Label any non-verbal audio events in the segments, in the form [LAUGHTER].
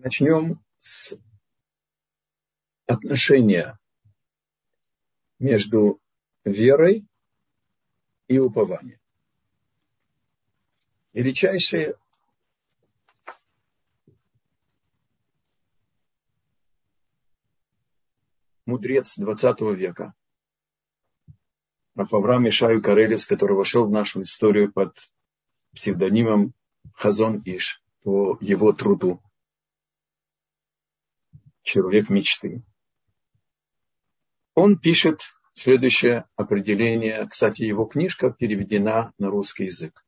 Начнем с отношения между верой и упованием. Величайшие мудрец 20 века, Авраам Ишаю Карелис, который вошел в нашу историю под псевдонимом Хазон Иш по его труду «Человек мечты». Он пишет следующее определение. Кстати, его книжка переведена на русский язык.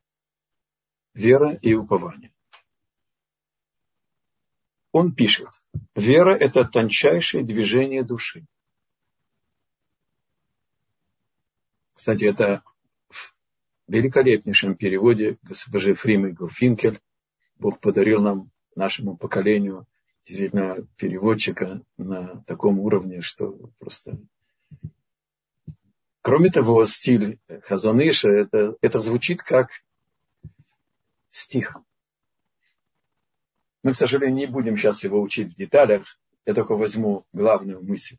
Вера и упование. Он пишет, вера – это тончайшее движение души. Кстати, это в великолепнейшем переводе госпожи Фримы Гурфинкель. Бог подарил нам, нашему поколению, действительно переводчика на таком уровне, что просто... Кроме того, стиль Хазаныша, это, это звучит как стих. Мы, к сожалению, не будем сейчас его учить в деталях. Я только возьму главную мысль.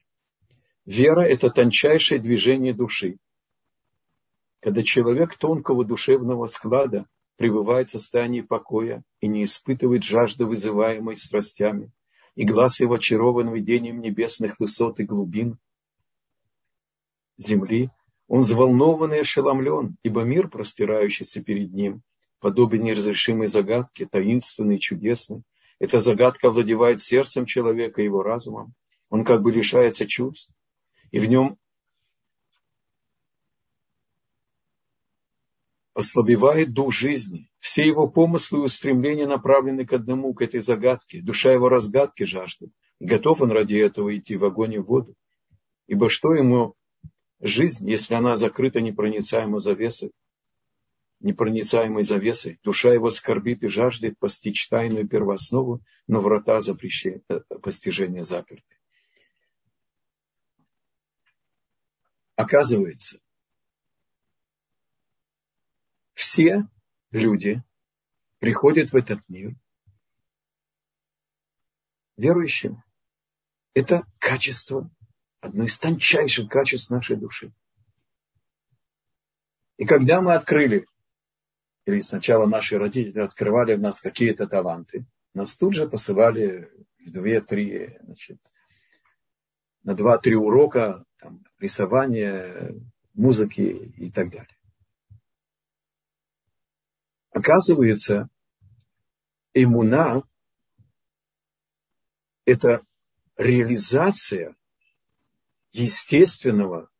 Вера – это тончайшее движение души. Когда человек тонкого душевного склада пребывает в состоянии покоя и не испытывает жажды, вызываемой страстями, и глаз его очарован видением небесных высот и глубин земли, он взволнован и ошеломлен, ибо мир, простирающийся перед ним, подобен неразрешимой загадке, таинственной и чудесной. Эта загадка овладевает сердцем человека и его разумом. Он как бы лишается чувств. И в нем ослабевает дух жизни. Все его помыслы и устремления направлены к одному, к этой загадке. Душа его разгадки жаждет. Готов он ради этого идти в огонь и в воду. Ибо что ему жизнь, если она закрыта непроницаемой завесой? непроницаемой завесой. Душа его скорбит и жаждет постичь тайную первооснову, но врата запрещения, э, постижения заперты. Оказывается, все люди приходят в этот мир верующими. Это качество, одно из тончайших качеств нашей души. И когда мы открыли или сначала наши родители открывали в нас какие-то таланты, нас тут же посылали в две-три, значит, на два-три урока там, рисования, музыки и так далее. Оказывается, иммуна – это реализация естественного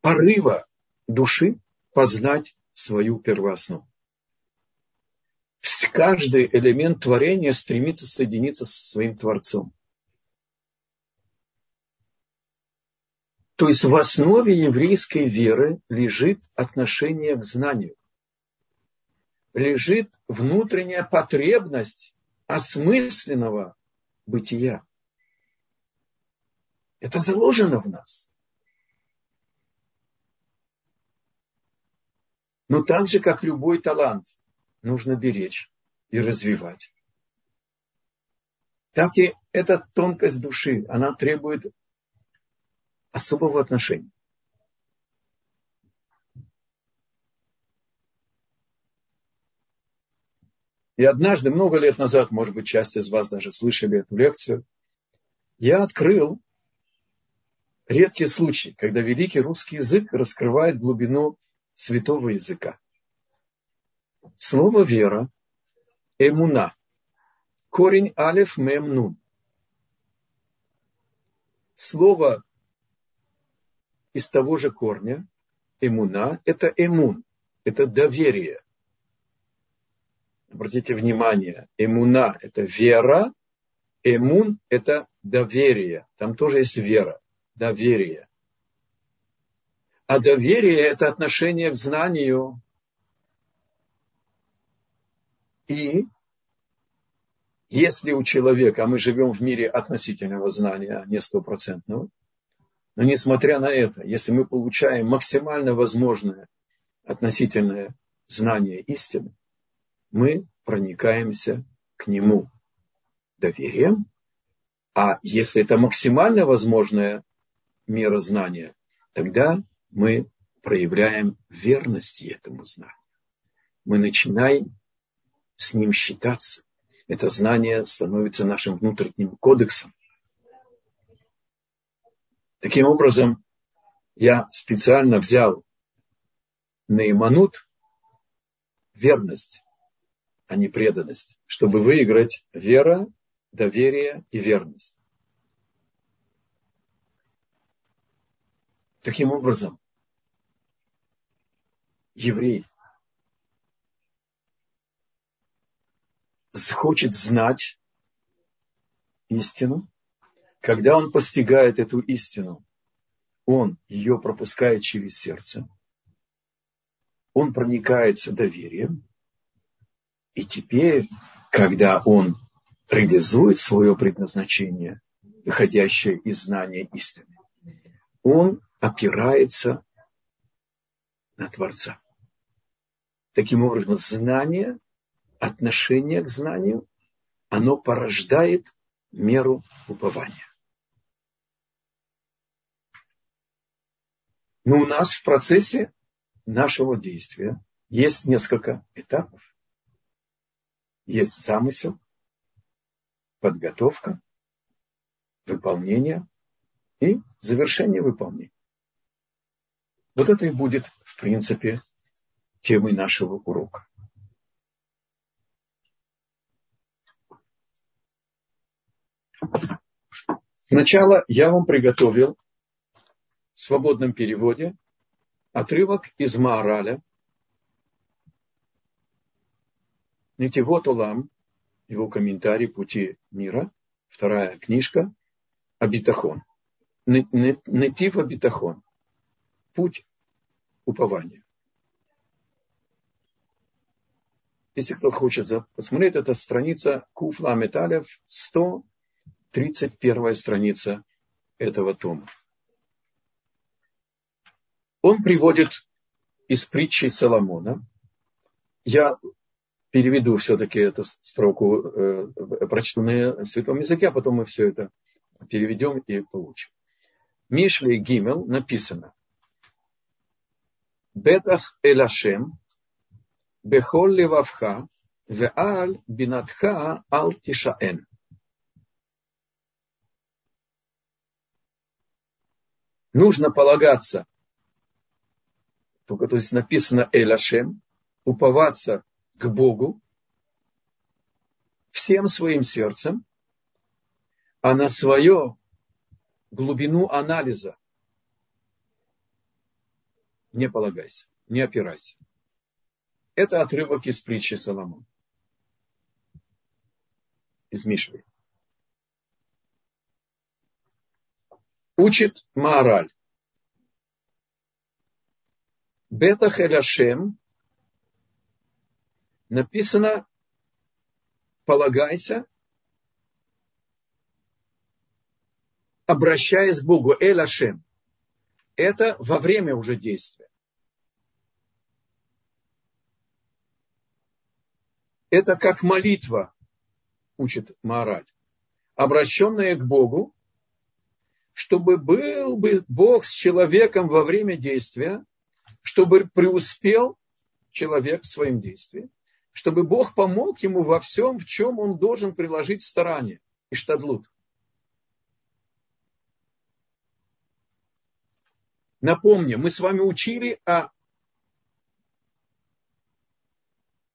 порыва души познать свою первооснову. Каждый элемент творения стремится соединиться со своим Творцом. То есть в основе еврейской веры лежит отношение к знанию. Лежит внутренняя потребность осмысленного бытия. Это заложено в нас. Но так же, как любой талант, нужно беречь и развивать. Так и эта тонкость души, она требует особого отношения. И однажды, много лет назад, может быть, часть из вас даже слышали эту лекцию, я открыл редкий случай, когда великий русский язык раскрывает глубину святого языка. Слово вера, эмуна, корень алиф мем нун. Слово из того же корня, эмуна, это эмун, это доверие. Обратите внимание, эмуна – это вера, эмун – это доверие. Там тоже есть вера, доверие. А доверие – это отношение к знанию. И если у человека, а мы живем в мире относительного знания, а не стопроцентного, но несмотря на это, если мы получаем максимально возможное относительное знание истины, мы проникаемся к нему доверием, а если это максимально возможная мера знания, тогда мы проявляем верность этому знанию. Мы начинаем с ним считаться. Это знание становится нашим внутренним кодексом. Таким образом, я специально взял наиманут, верность, а не преданность, чтобы выиграть вера, доверие и верность. Таким образом, еврей хочет знать истину, когда он постигает эту истину, он ее пропускает через сердце, он проникается доверием, и теперь, когда он реализует свое предназначение, выходящее из знания истины, он опирается на Творца. Таким образом, знание, отношение к знанию, оно порождает меру упования. Но у нас в процессе нашего действия есть несколько этапов. Есть замысел, подготовка, выполнение и завершение выполнения. Вот это и будет, в принципе, темой нашего урока. Сначала я вам приготовил в свободном переводе отрывок из Маараля. Нитивот Улам, его комментарий «Пути мира», вторая книжка, Абитахон. Нетив Абитахон. Путь упования. Если кто хочет посмотреть, это страница Куфла Металев, 131 страница этого тома. Он приводит из притчи Соломона. Я переведу все-таки эту строку, э, прочту на святом языке, а потом мы все это переведем и получим. Мишли Гимел написано. Бетах Элашем Бехол Левавха Веал Бинатха Ал. Нужно полагаться только то есть написано Элашем, уповаться к Богу всем своим сердцем, а на свою глубину анализа не полагайся, не опирайся. Это отрывок из притчи Соломон. Из Мишли. Учит Маораль. Бетах Эляшем написано полагайся, обращаясь к Богу, Эляшем. Это во время уже действия. Это как молитва, учит Маораль, обращенная к Богу, чтобы был бы Бог с человеком во время действия, чтобы преуспел человек в своем действии, чтобы Бог помог ему во всем, в чем он должен приложить старание и штадлут. Напомню, мы с вами учили о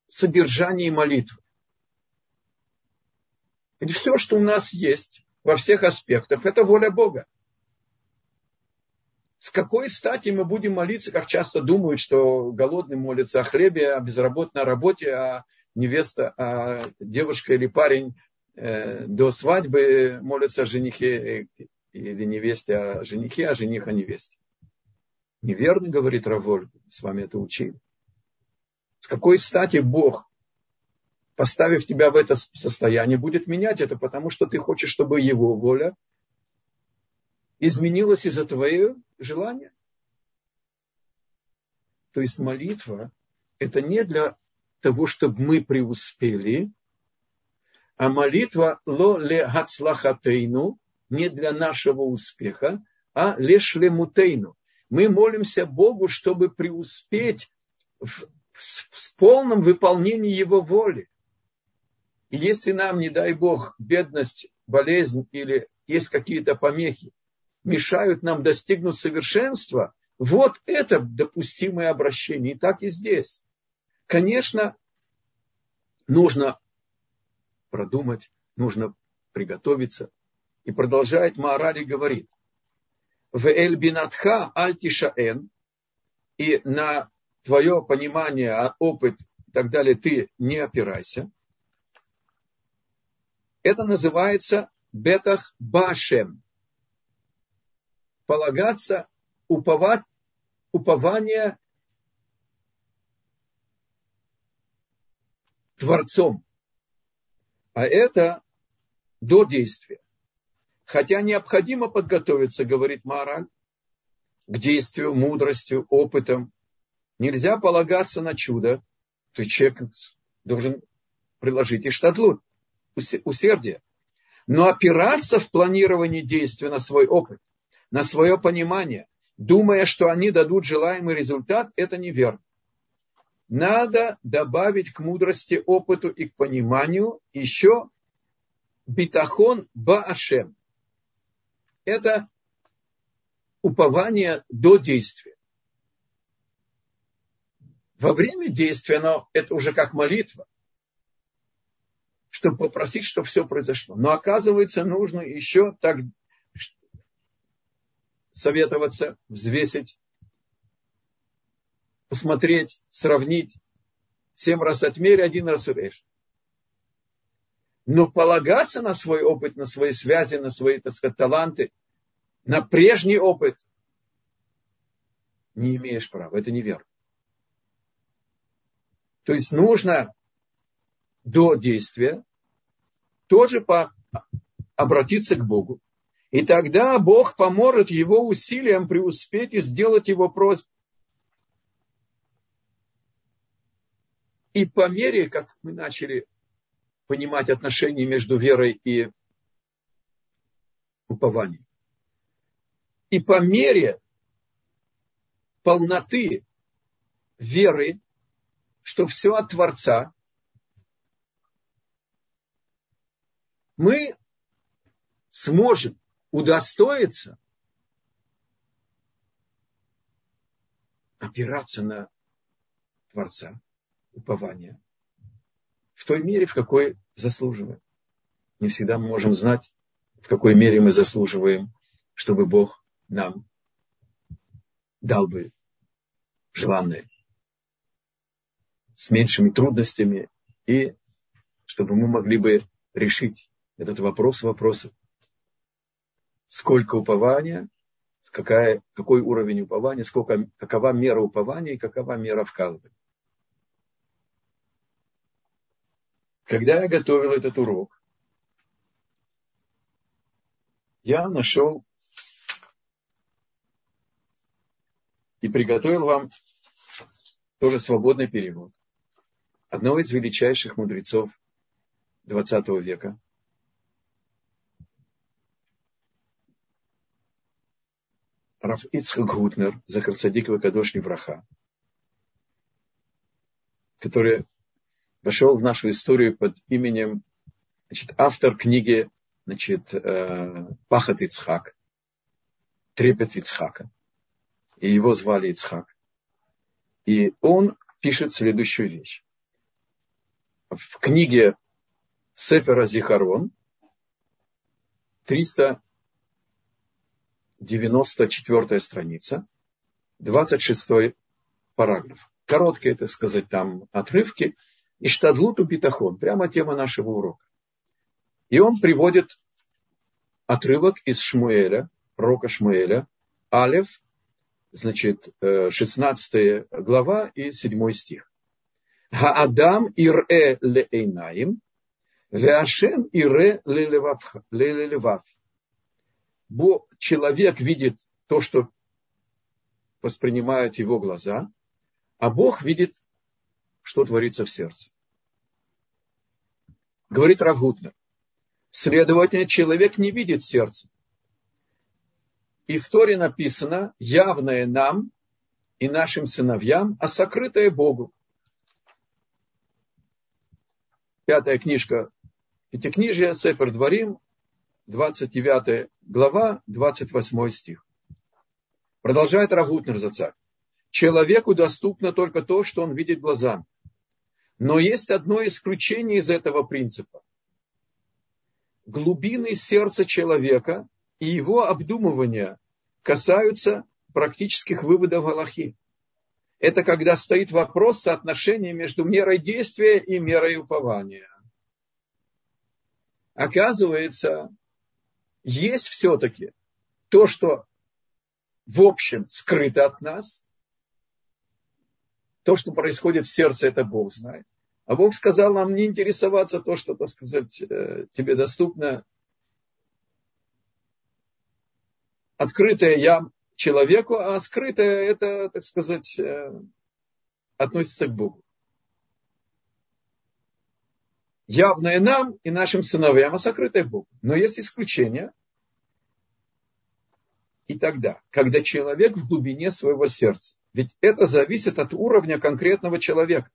содержании молитвы. Ведь все, что у нас есть во всех аспектах, это воля Бога. С какой стати мы будем молиться, как часто думают, что голодный молится о хлебе, а безработный о работе, а невеста, а девушка или парень э, до свадьбы молится о женихе э, или невесте о женихе, а жених о невесте. Неверно, говорит Раволь, с вами это учили. С какой стати Бог, поставив тебя в это состояние, будет менять это, потому что ты хочешь, чтобы его воля изменилась из-за твоего желания. То есть молитва – это не для того, чтобы мы преуспели, а молитва ло ле хацлахатейну, не для нашего успеха, а лишь лемутейну. Мы молимся Богу, чтобы преуспеть в, в, в полном выполнении Его воли. И если нам, не дай Бог, бедность, болезнь или есть какие-то помехи, мешают нам достигнуть совершенства, вот это допустимое обращение. И так и здесь. Конечно, нужно продумать, нужно приготовиться. И продолжает Маарали говорит, в эль бинатха аль тишаэн, и на твое понимание, опыт и так далее ты не опирайся. Это называется бетах башем. Полагаться, уповать, упование Творцом. А это до действия. Хотя необходимо подготовиться, говорит Мораль, к действию, мудростью, опытом. Нельзя полагаться на чудо. Есть человек должен приложить и штадлут, усердие. Но опираться в планировании действия на свой опыт, на свое понимание, думая, что они дадут желаемый результат, это неверно. Надо добавить к мудрости, опыту и к пониманию еще битахон баашем. Это упование до действия. Во время действия, но это уже как молитва чтобы попросить, чтобы все произошло. Но оказывается, нужно еще так советоваться, взвесить, посмотреть, сравнить. Семь раз отмерь, один раз режь. Но полагаться на свой опыт, на свои связи, на свои, так сказать, таланты, на прежний опыт не имеешь права. Это неверно. То есть нужно до действия тоже по, обратиться к Богу. И тогда Бог поможет его усилиям преуспеть и сделать его просьбу. И по мере, как мы начали понимать отношения между верой и упованием, и по мере полноты веры, что все от Творца, мы сможем удостоиться опираться на Творца, упования, в той мере, в какой заслуживаем. Не всегда мы можем знать, в какой мере мы заслуживаем, чтобы Бог нам дал бы желанное с меньшими трудностями и чтобы мы могли бы решить этот вопрос вопросов. Сколько упования, какая, какой уровень упования, сколько, какова мера упования и какова мера вкалывания. Когда я готовил этот урок, я нашел и приготовил вам тоже свободный перевод одного из величайших мудрецов XX века, Раф Ицхак Гутнер, Захар Цадик Вакадош Враха, который вошел в нашу историю под именем значит, автор книги значит, э, Пахат Ицхак, Трепет Ицхака. И его звали Ицхак. И он пишет следующую вещь. В книге Сефера Зихарон, 300 94 страница, 26 параграф. Короткие, так сказать, там отрывки. И штадлуту битахон, прямо тема нашего урока. И он приводит отрывок из Шмуэля, рока Шмуэля, Алев, значит, 16 э, глава и 7 стих. Хаадам ире леэйнаим, веашем ире лелевав человек видит то, что воспринимают его глаза, а Бог видит что творится в сердце. Говорит Равгутнер. Следовательно, человек не видит сердце. И в Торе написано, явное нам и нашим сыновьям, а сокрытое Богу. Пятая книжка Пятикнижия, Сефер Дворим, 29 глава, 28 стих. Продолжает Равгутнер Зацак. Человеку доступно только то, что он видит глазами. Но есть одно исключение из этого принципа. Глубины сердца человека и его обдумывания касаются практических выводов Галахи. Это когда стоит вопрос соотношения между мерой действия и мерой упования. Оказывается, есть все-таки то, что в общем скрыто от нас, то, что происходит в сердце, это Бог знает. А Бог сказал нам не интересоваться то, что, так сказать, э, тебе доступно. Открытое я человеку, а скрытое это, так сказать, э, относится к Богу. Явное нам и нашим сыновьям, а сокрытое Богу. Но есть исключения. И тогда, когда человек в глубине своего сердца ведь это зависит от уровня конкретного человека.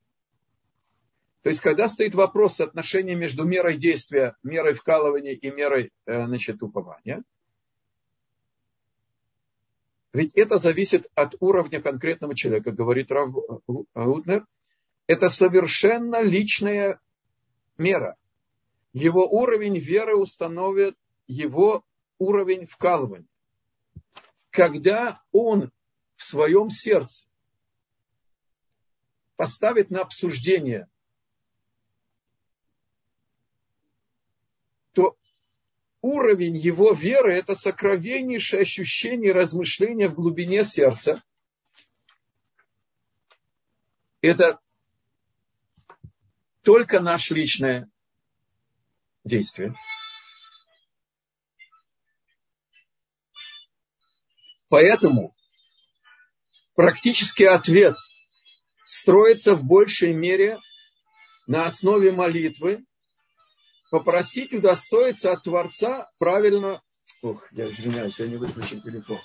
То есть, когда стоит вопрос соотношения между мерой действия, мерой вкалывания и мерой э, значит, упования, ведь это зависит от уровня конкретного человека, говорит Рав Аутнер. Это совершенно личная мера. Его уровень веры установит его уровень вкалывания. Когда он в своем сердце поставить на обсуждение, то уровень его веры – это сокровеннейшее ощущение размышления в глубине сердца. Это только наше личное действие. Поэтому практический ответ строится в большей мере на основе молитвы, попросить удостоиться от Творца правильно... Ох, я извиняюсь, я не выключил телефон.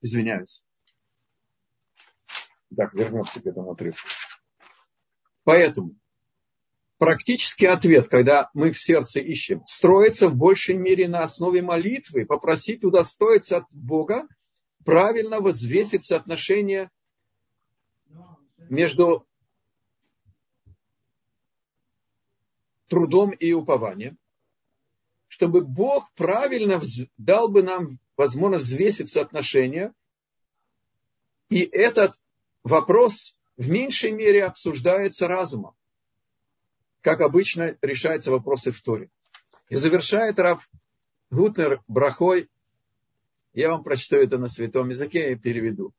Извиняюсь. Так, вернемся к этому отрывку. Поэтому практический ответ, когда мы в сердце ищем, строится в большей мере на основе молитвы, попросить удостоиться от Бога, правильно взвесить соотношение между трудом и упованием, чтобы Бог правильно дал бы нам возможность взвесить соотношение, и этот вопрос в меньшей мере обсуждается разумом как обычно, решаются вопросы в Торе. И завершает Раф Гутнер брахой. Я вам прочту это на святом языке и переведу.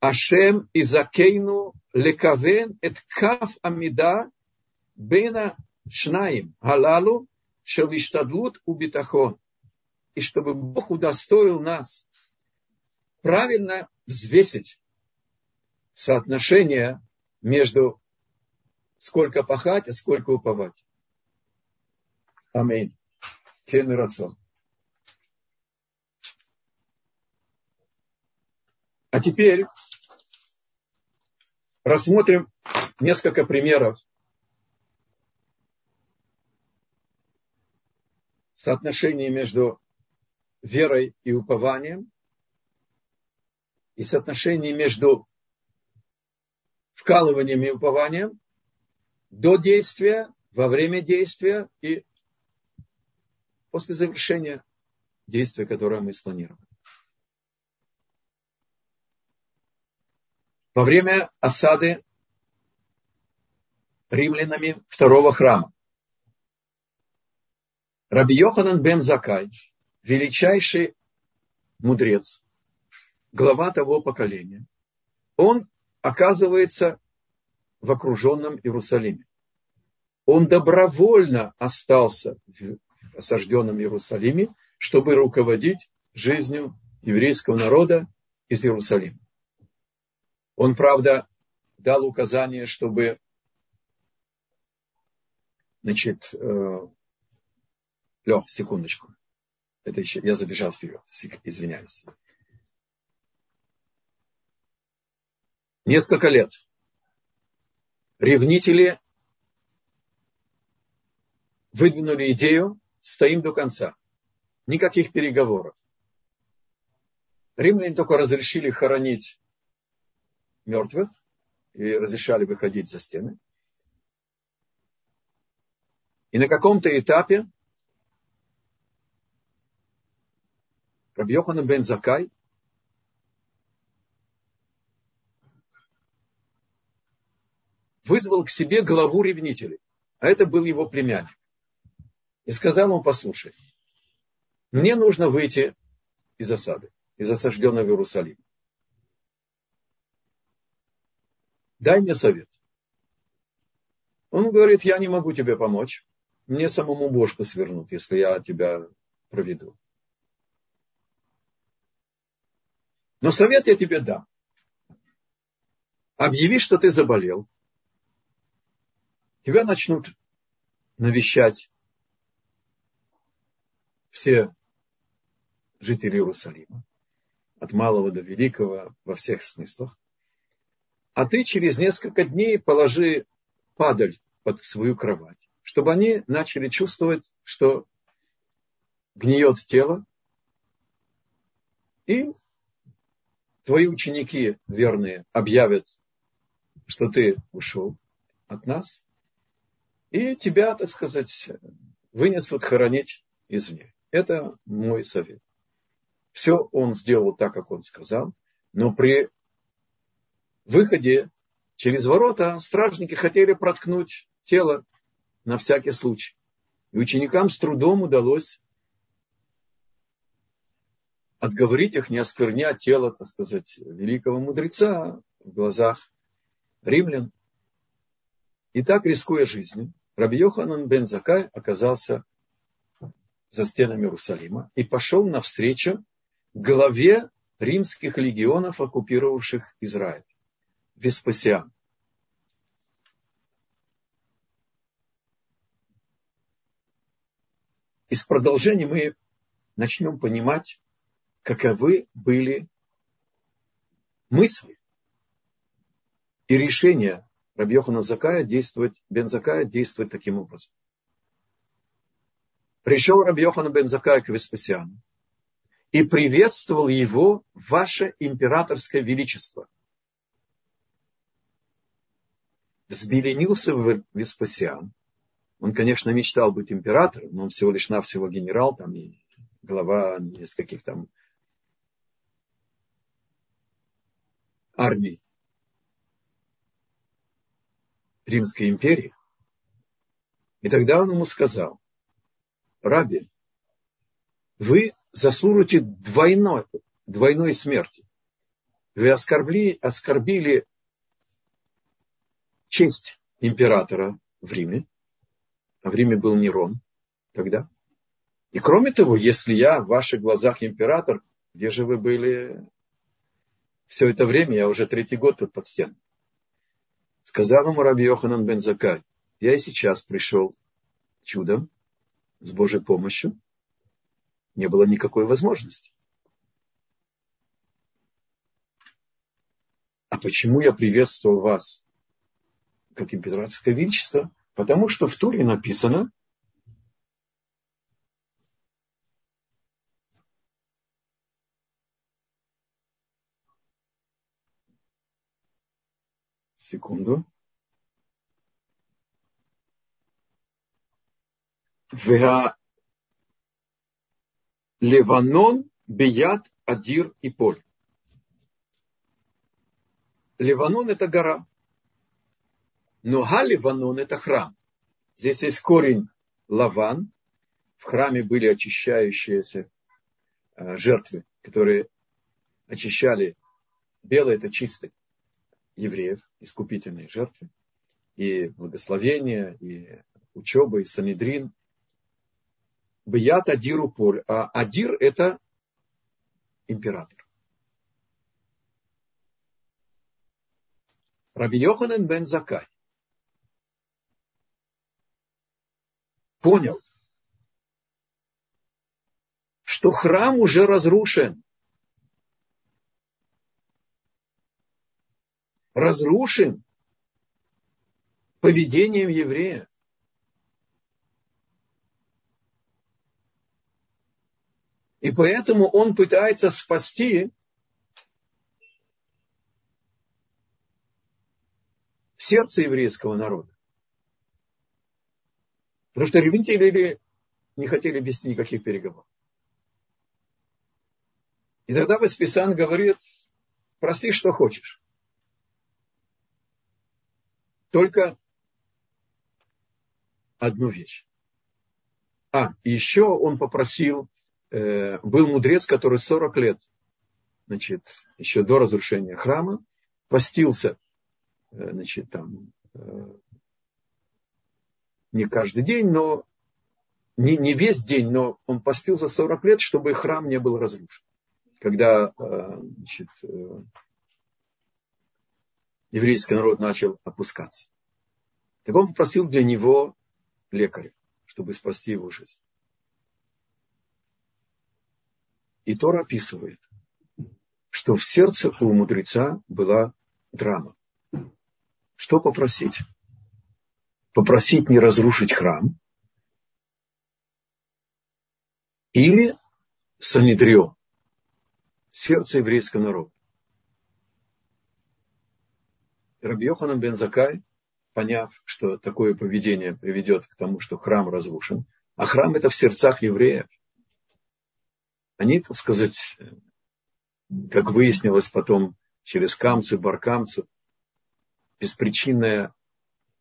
Ашем изакейну лекавен эт кав амида бена шнаим галалу шелиштадлут убитахон. И чтобы Бог удостоил нас правильно взвесить соотношение между сколько пахать, а сколько уповать. Аминь. Кен рацион. А теперь рассмотрим несколько примеров соотношения между верой и упованием и соотношение между вкалыванием и упованием до действия, во время действия и после завершения действия, которое мы спланировали. Во время осады римлянами второго храма Раби Йоханан бен Закай, величайший мудрец, глава того поколения, он оказывается в окруженном Иерусалиме. Он добровольно остался в осажденном Иерусалиме, чтобы руководить жизнью еврейского народа из Иерусалима. Он, правда, дал указание, чтобы значит, э, Лё, секундочку. Это еще, я забежал вперед, извиняюсь. Несколько лет ревнители выдвинули идею, стоим до конца. Никаких переговоров. Римляне только разрешили хоронить мертвых и разрешали выходить за стены. И на каком-то этапе Рабьохана бен Закай вызвал к себе главу ревнителей. А это был его племянник. И сказал ему, послушай, мне нужно выйти из осады, из осажденного Иерусалима. Дай мне совет. Он говорит, я не могу тебе помочь. Мне самому бошку свернут, если я тебя проведу. Но совет я тебе дам. Объяви, что ты заболел. Тебя начнут навещать все жители Иерусалима, от малого до великого во всех смыслах. А ты через несколько дней положи падаль под свою кровать, чтобы они начали чувствовать, что гниет тело, и твои ученики верные объявят, что ты ушел от нас, и тебя, так сказать, вынесут хоронить извне. Это мой совет. Все он сделал так, как он сказал, но при выходе через ворота стражники хотели проткнуть тело на всякий случай. И ученикам с трудом удалось отговорить их не осквернять тело, так сказать, великого мудреца в глазах римлян. И так, рискуя жизнью, Раби Йоханан бен Закай оказался за стенами Иерусалима и пошел навстречу главе римских легионов, оккупировавших Израиль, Веспасиан. Из продолжения мы начнем понимать, каковы были мысли и решения Рабьехана Закая действовать, Бен Закая действовать таким образом. Пришел Рабьехана Бен Закая к Веспасиану и приветствовал его ваше императорское величество. Взбеленился Веспасиан. Он, конечно, мечтал быть императором, но он всего лишь навсего генерал там и глава нескольких там армий Римской империи. И тогда он ему сказал, Раби, вы заслужите двойной, двойной смерти. Вы оскорбили, оскорбили честь императора в Риме, а в Риме был Нерон тогда. И кроме того, если я в ваших глазах император, где же вы были все это время, я уже третий год тут под стеной. Сказал ему Раби Йоханан бен Закай, я и сейчас пришел чудом, с Божьей помощью. Не было никакой возможности. А почему я приветствовал вас как императорское величество? Потому что в Туре написано, секунду. Леванон, Бият, Адир и Поль. Ливанон – это гора. Но Га-Ливанон – это храм. Здесь есть корень Лаван. В храме были очищающиеся э, жертвы, которые очищали. Белый – это чистый евреев, искупительные жертвы. И благословение, и учеба, и санедрин – Бьят Адиру поле. А Адир это император. Раби Йоханан бен Закай понял, что храм уже разрушен. Разрушен поведением еврея. И поэтому он пытается спасти сердце еврейского народа. Потому что ревнители не хотели вести никаких переговоров. И тогда Васписан говорит, проси, что хочешь. Только одну вещь. А, еще он попросил, э, был мудрец, который 40 лет, значит, еще до разрушения храма, постился, э, значит, там, э, не каждый день, но не, не весь день, но он постился 40 лет, чтобы храм не был разрушен когда э, значит, э, еврейский народ начал опускаться. Так он попросил для него лекаря, чтобы спасти его жизнь. И Тора описывает, что в сердце у мудреца была драма. Что попросить? Попросить не разрушить храм или Санедрион, сердце еврейского народа. Раби Йоханан бен Закай, поняв, что такое поведение приведет к тому, что храм разрушен, а храм это в сердцах евреев, они, так сказать, как выяснилось потом через камцы, баркамцы, беспричинная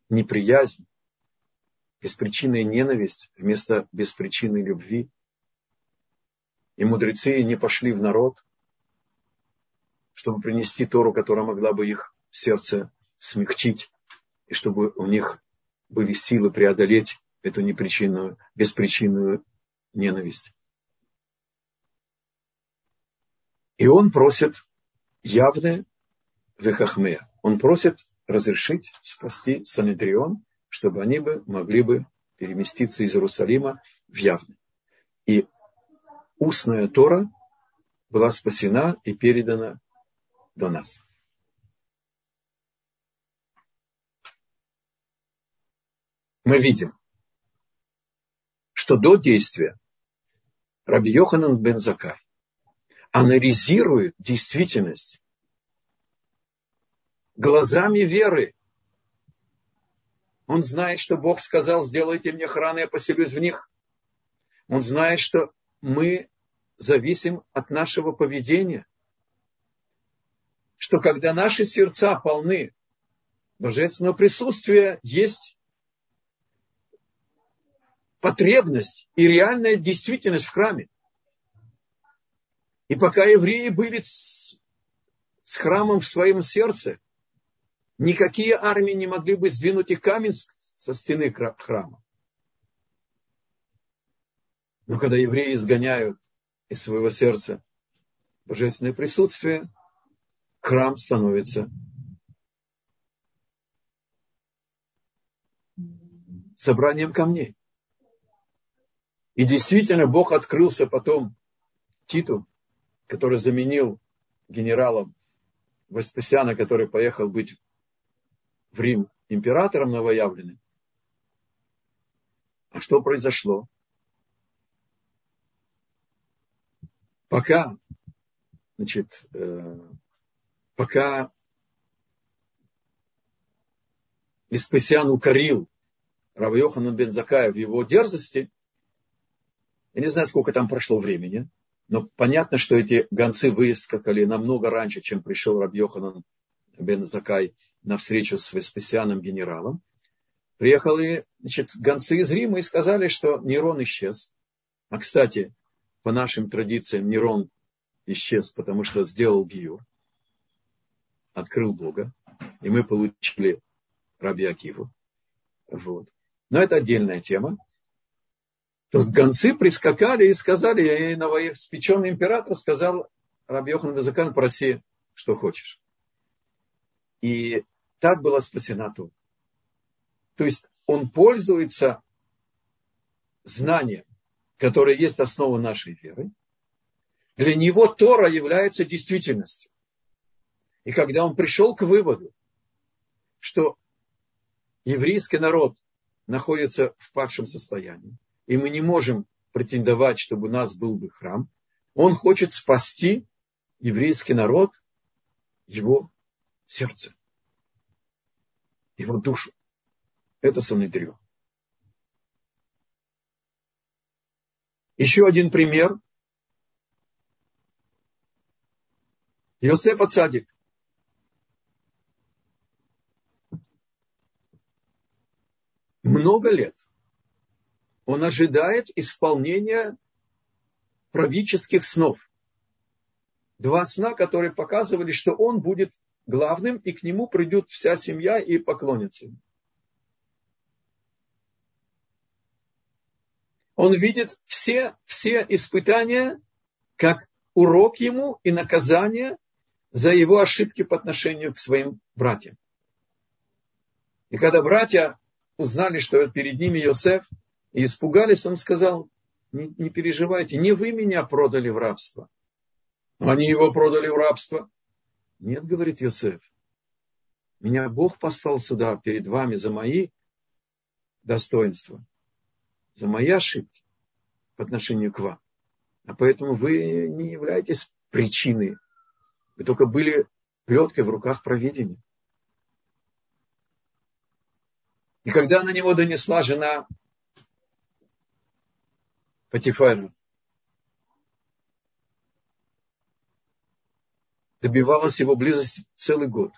неприязнь, беспричинная ненависть вместо беспричинной любви. И мудрецы не пошли в народ, чтобы принести Тору, которая могла бы их сердце смягчить, и чтобы у них были силы преодолеть эту непричинную, беспричинную ненависть. И он просит явное вехахмея. Он просит разрешить спасти Санедрион, чтобы они бы могли бы переместиться из Иерусалима в явный. И устная Тора была спасена и передана до нас. Мы видим, что до действия Раби Йоханан бен Закай анализирует действительность глазами веры. Он знает, что Бог сказал, сделайте мне храны, я поселюсь в них. Он знает, что мы зависим от нашего поведения что когда наши сердца полны божественного присутствия, есть потребность и реальная действительность в храме. И пока евреи были с, с храмом в своем сердце, никакие армии не могли бы сдвинуть их камень со стены храма. Но когда евреи изгоняют из своего сердца божественное присутствие – храм становится собранием камней. И действительно Бог открылся потом Титу, который заменил генералом Веспасиана, который поехал быть в Рим императором новоявленным. А что произошло? Пока значит, э, пока Веспасиан укорил Рава Йохана бен Закая в его дерзости, я не знаю, сколько там прошло времени, но понятно, что эти гонцы выскакали намного раньше, чем пришел Раб Йоханан бен Закай на встречу с Веспасианом генералом. Приехали значит, гонцы из Рима и сказали, что Нерон исчез. А, кстати, по нашим традициям Нерон исчез, потому что сделал Гиюр открыл Бога, и мы получили Раби Акиву. Вот. Но это отдельная тема. То есть гонцы прискакали и сказали, и новоиспеченный император сказал, Раби Йохан Вазакан, проси, что хочешь. И так была спасена Тура. То есть он пользуется знанием, которое есть основа нашей веры. Для него Тора является действительностью. И когда он пришел к выводу, что еврейский народ находится в падшем состоянии, и мы не можем претендовать, чтобы у нас был бы храм, он хочет спасти еврейский народ, его сердце, его душу. Это Санедрин. Еще один пример. Йосеф Ацадик. Много лет он ожидает исполнения правительских снов. Два сна, которые показывали, что он будет главным, и к нему придет вся семья и поклонится ему. Он видит все, все испытания как урок ему и наказание за его ошибки по отношению к своим братьям. И когда братья узнали, что перед ними Йосеф, и испугались, он сказал, не, не переживайте, не вы меня продали в рабство. Они его продали в рабство. Нет, говорит Йосеф, меня Бог послал сюда перед вами за мои достоинства, за мои ошибки по отношению к вам. А поэтому вы не являетесь причиной. Вы только были плеткой в руках провидения. И когда на него донесла жена Патифара, добивалась его близости целый год.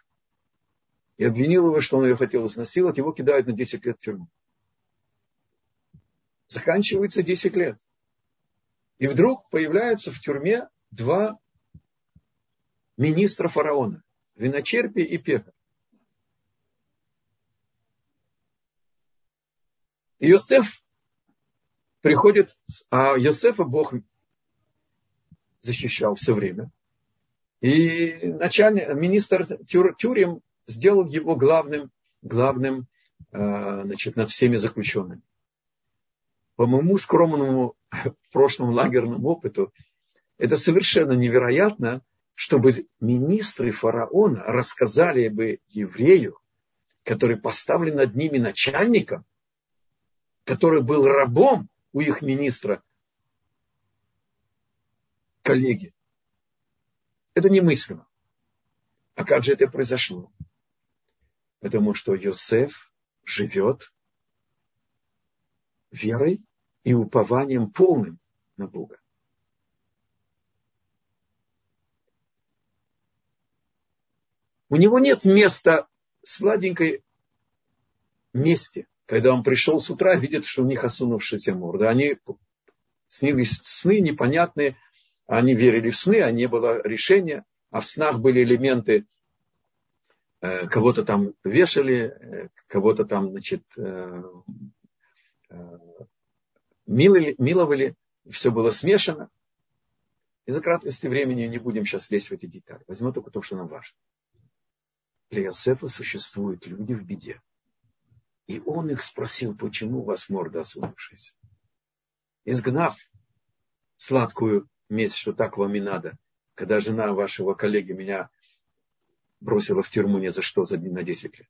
И обвинил его, что он ее хотел изнасиловать, его кидают на 10 лет в тюрьму. Заканчивается 10 лет. И вдруг появляются в тюрьме два министра фараона. Виночерпий и Пекар. И Йосеф приходит, а Йосефа Бог защищал все время. И начальник, министр Тюр, Тюрем сделал его главным, главным э, значит, над всеми заключенными. По моему скромному [LAUGHS] в прошлом лагерному опыту, это совершенно невероятно, чтобы министры фараона рассказали бы еврею, который поставлен над ними начальником, который был рабом у их министра, коллеги, это немыслимо. А как же это произошло? Потому что Йосеф живет верой и упованием полным на Бога. У него нет места сладенькой месте, когда он пришел с утра, видит, что у них осунувшаяся морда. Они снились сны непонятные, они верили в сны, а не было решения. А в снах были элементы, э, кого-то там вешали, э, кого-то там, значит, э, миловали, миловали, все было смешано. Из-за краткости времени не будем сейчас лезть в эти детали. Возьмем только то, что нам важно. Для Иосифа существуют люди в беде. И он их спросил, почему вас морда осунувшаяся. Изгнав сладкую месть, что так вам и надо. Когда жена вашего коллеги меня бросила в тюрьму ни за что за, на 10 лет.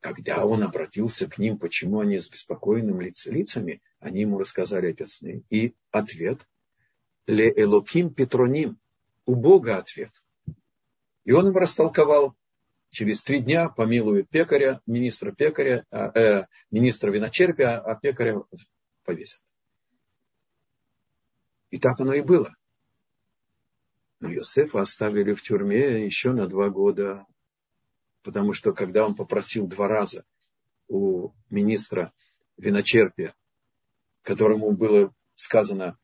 Когда он обратился к ним, почему они с беспокойным лиц, лицами, они ему рассказали эти сны. И ответ – ле элоким петроним. У Бога ответ. И он им растолковал. Через три дня помилует пекаря, министра пекаря, э, министра виночерпия, а пекаря повесят. И так оно и было. Но Йосефа оставили в тюрьме еще на два года, потому что когда он попросил два раза у министра виночерпия, которому было сказано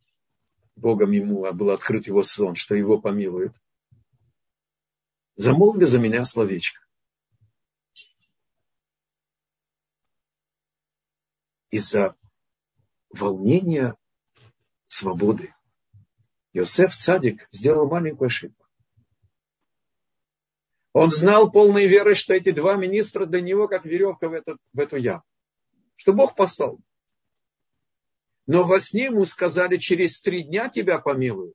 Богом ему, а был открыт его сон, что его помилует, замолви за меня словечко. Из-за волнение свободы. Йосеф Цадик сделал маленькую ошибку. Он знал полной верой, что эти два министра для него как веревка в, этот, в эту яму. Что Бог послал. Но во сне ему сказали, через три дня тебя помилуют.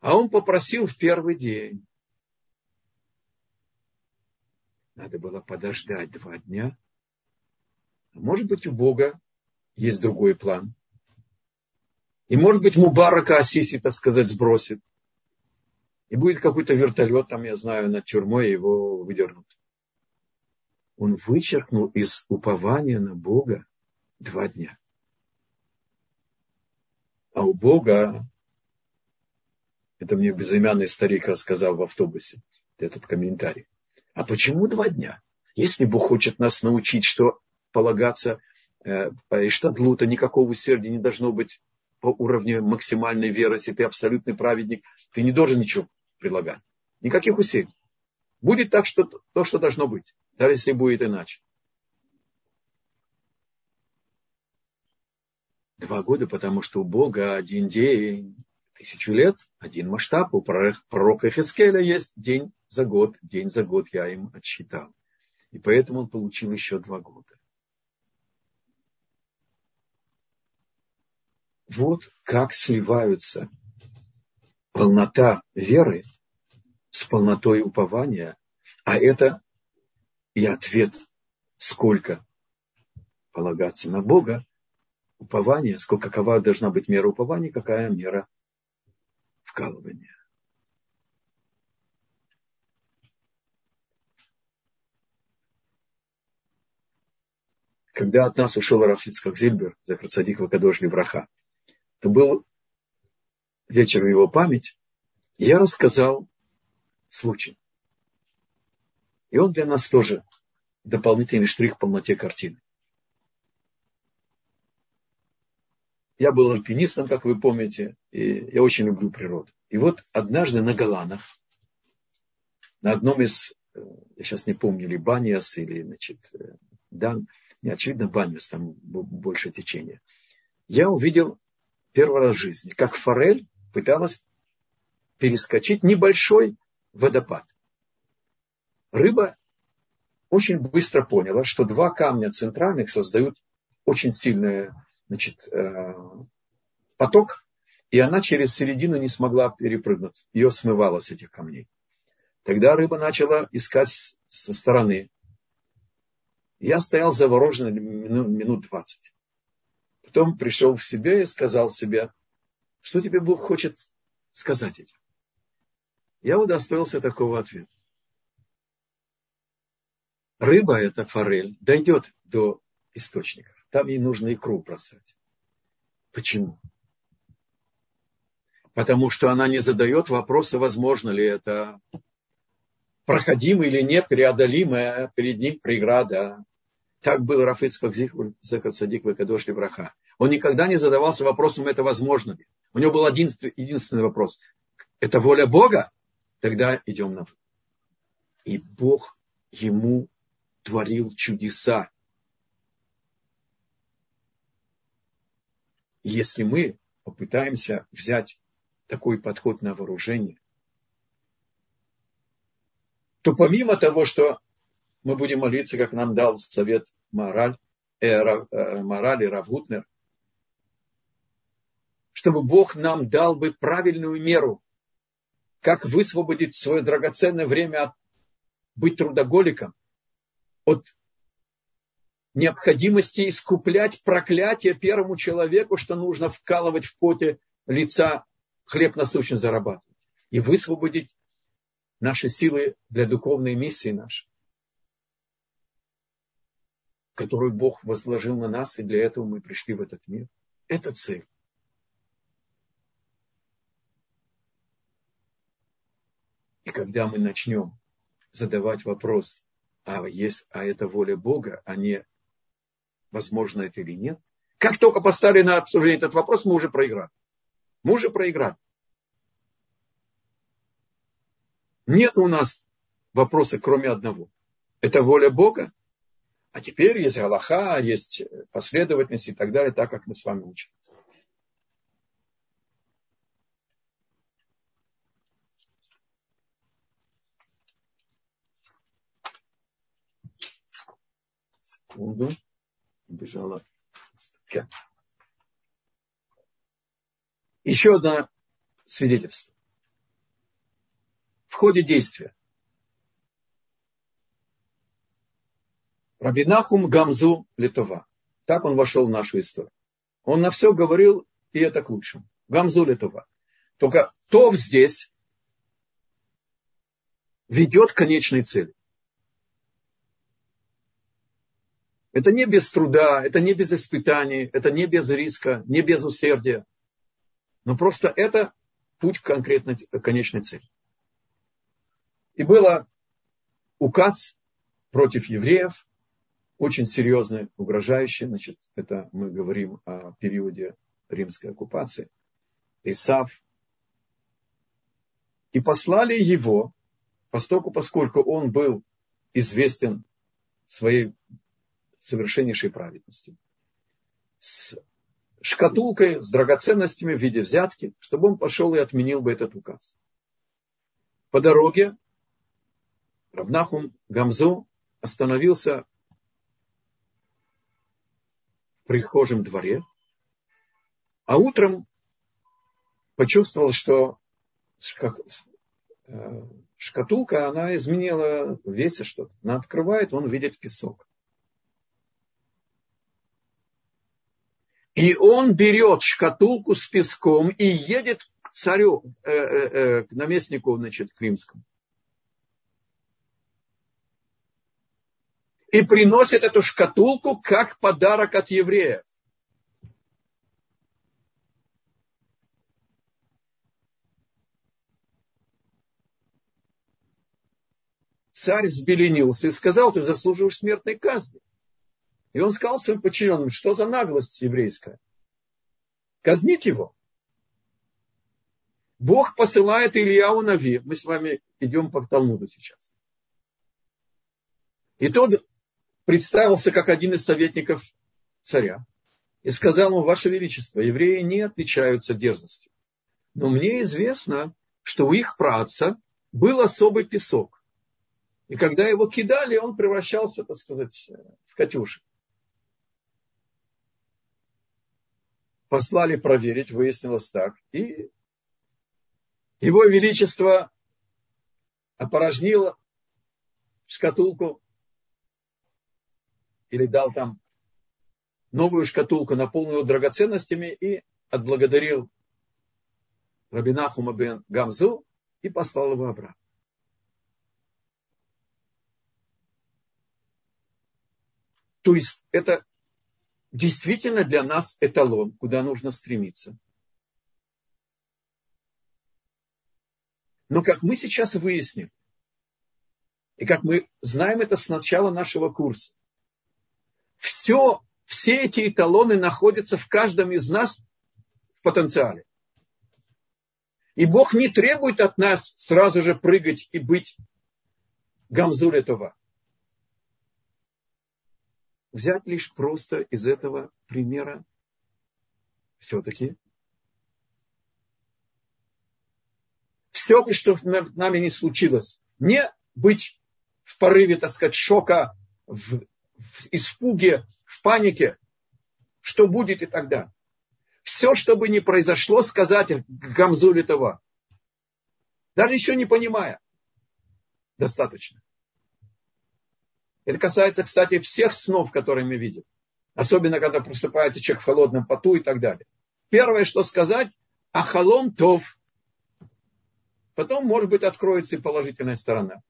А он попросил в первый день. Надо было подождать два дня. А может быть, у Бога есть другой план. И может быть, Мубарака Асиси, так сказать, сбросит. И будет какой-то вертолет, там, я знаю, над тюрьмой его выдернут. Он вычеркнул из упования на Бога два дня. А у Бога, это мне безымянный старик рассказал в автобусе, этот комментарий. А почему два дня? Если Бог хочет нас научить, что полагаться э, что длута никакого усердия не должно быть по уровню максимальной веры, если ты абсолютный праведник, ты не должен ничего предлагать. Никаких усилий. Будет так, что то, что должно быть, даже если будет иначе. Два года, потому что у Бога один день, тысячу лет, один масштаб. У пророка Хискеля есть день за год, день за год я им отсчитал. И поэтому он получил еще два года. Вот как сливаются полнота веры с полнотой упования, а это и ответ, сколько полагаться на Бога, упование, сколько какова должна быть мера упования, какая мера вкалывания. Когда от нас ушел Рафицкак Зильбер, за Садик Вакадош Левраха, то был вечер в его память, я рассказал случай. И он для нас тоже дополнительный штрих в полноте картины. Я был альпинистом, как вы помните, и я очень люблю природу. И вот однажды на Голанах, на одном из, э, я сейчас не помню, или Баниас, или, значит, э, Дан, не, очевидно, Баниас, там больше течения, я увидел первый раз в жизни, как форель пыталась перескочить небольшой водопад. Рыба очень быстро поняла, что два камня центральных создают очень сильный значит, э, поток, и она через середину не смогла перепрыгнуть. Ее смывало с этих камней. Тогда рыба начала искать со стороны. Я стоял завороженный минут двадцать. Потом пришел в себя и сказал себе, что тебе Бог хочет сказать этим. Я удостоился такого ответа. Рыба, эта форель, дойдет до источников. Там ей нужно икру бросать. Почему? Потому что она не задает вопроса, возможно ли это проходимая или непреодолимая перед ним преграда. Так был Рафицкак Садик Векадош Браха. Он никогда не задавался вопросом, это возможно ли. У него был один, единственный вопрос. Это воля Бога? Тогда идем на И Бог ему творил чудеса. Если мы попытаемся взять такой подход на вооружение, то помимо того, что мы будем молиться, как нам дал совет мораль, э, э, мораль и Равгутнер, чтобы Бог нам дал бы правильную меру, как высвободить свое драгоценное время от быть трудоголиком, от необходимости искуплять проклятие первому человеку, что нужно вкалывать в поте лица хлеб насущно зарабатывать. И высвободить наши силы для духовной миссии нашей, которую Бог возложил на нас, и для этого мы пришли в этот мир. Это цель. И когда мы начнем задавать вопрос, а, есть, а это воля Бога, а не возможно это или нет, как только поставили на обсуждение этот вопрос, мы уже проиграли. Мы уже проиграли. Нет у нас вопроса, кроме одного. Это воля Бога. А теперь есть Галаха, есть последовательность и так далее, так как мы с вами учим. Секунду. Бежала. Еще одно свидетельство. В ходе действия. Рабинахум Гамзу Литова. Так он вошел в нашу историю. Он на все говорил, и это к лучшему. Гамзу Литова. Только Тов здесь ведет к конечной цели. Это не без труда, это не без испытаний, это не без риска, не без усердия. Но просто это путь к конкретной конечной цели. И было указ против евреев, очень серьезный, угрожающий. Значит, это мы говорим о периоде римской оккупации. Исав. И послали его, поскольку, поскольку он был известен своей совершеннейшей праведности. С шкатулкой, с драгоценностями в виде взятки, чтобы он пошел и отменил бы этот указ. По дороге Равнахум Гамзу остановился в прихожем дворе, а утром почувствовал, что э, шкатулка, она изменила весе что-то. Она открывает, он видит песок. И он берет шкатулку с песком и едет к царю, э, э, э, к наместнику, значит, Крымскому. И приносит эту шкатулку как подарок от евреев. Царь взбеленился и сказал, ты заслуживаешь смертной казни. И он сказал своим подчиненным, что за наглость еврейская? Казнить его. Бог посылает Ильяу Нави. Мы с вами идем по Талмуду сейчас. И тот представился как один из советников царя. И сказал ему, Ваше Величество, евреи не отличаются дерзостью. Но мне известно, что у их праца был особый песок. И когда его кидали, он превращался, так сказать, в катюшек. Послали проверить, выяснилось так. И его Величество опорожнило шкатулку или дал там новую шкатулку, наполненную драгоценностями, и отблагодарил Рабинахума бен Гамзу и послал его обратно. То есть это действительно для нас эталон, куда нужно стремиться. Но как мы сейчас выясним, и как мы знаем это с начала нашего курса, все, все эти эталоны находятся в каждом из нас в потенциале. И Бог не требует от нас сразу же прыгать и быть гамзулетова взять лишь просто из этого примера все-таки все, что с нами не случилось, не быть в порыве, так сказать, шока, в, в испуге, в панике, что будет и тогда. Все, что бы ни произошло, сказать Гамзу Литова. Даже еще не понимая. Достаточно. Это касается, кстати, всех снов, которые мы видим. Особенно, когда просыпается человек в холодном поту и так далее. Первое, что сказать, ахалом тов. Потом, может быть, откроется и положительная сторона.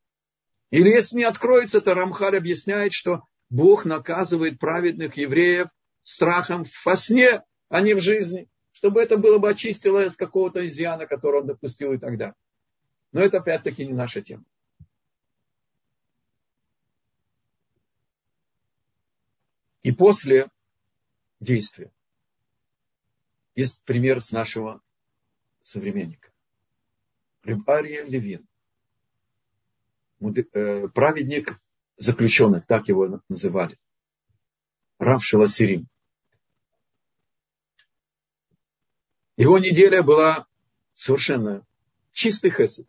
Или если не откроется, то Рамхар объясняет, что Бог наказывает праведных евреев страхом во сне, а не в жизни. Чтобы это было бы очистило от какого-то изъяна, который он допустил и так далее. Но это опять-таки не наша тема. И после действия. Есть пример с нашего современника. Ария Левин, э, праведник заключенных, так его называли, Рав Шеласирим. Его неделя была совершенно чистый хесед.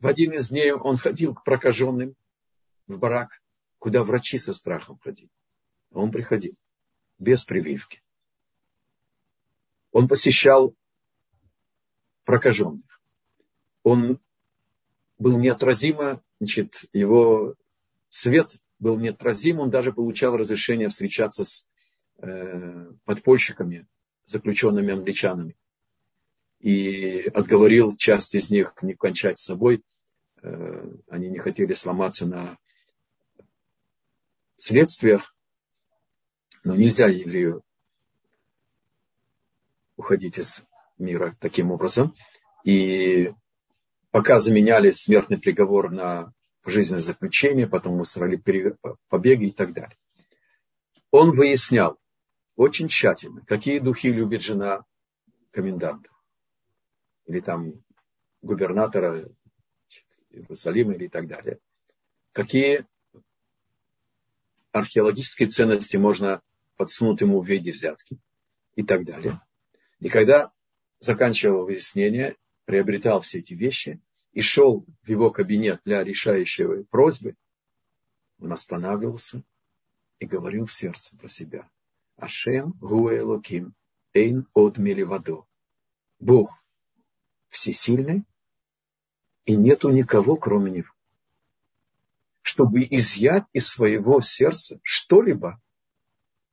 В один из дней он ходил к прокаженным в барак, куда врачи со страхом ходили. А он приходил без прививки. Он посещал прокаженных. Он был неотразимо, значит, его свет был неотразим, он даже получал разрешение встречаться с э, подпольщиками, заключенными англичанами. И отговорил часть из них не кончать с собой. Э, они не хотели сломаться на следствиях. Но нельзя еврею уходить из мира таким образом. И пока заменяли смертный приговор на пожизненное заключение, потом устроили побеги и так далее. Он выяснял очень тщательно, какие духи любит жена коменданта или там губернатора Иерусалима или так далее. Какие археологические ценности можно подсунуть ему в виде взятки и так далее. И когда заканчивал выяснение, приобретал все эти вещи и шел в его кабинет для решающей просьбы, он останавливался и говорил в сердце про себя. Ашем гуэлоким эйн от миливадо. Бог всесильный, и нету никого, кроме него. Чтобы изъять из своего сердца что-либо,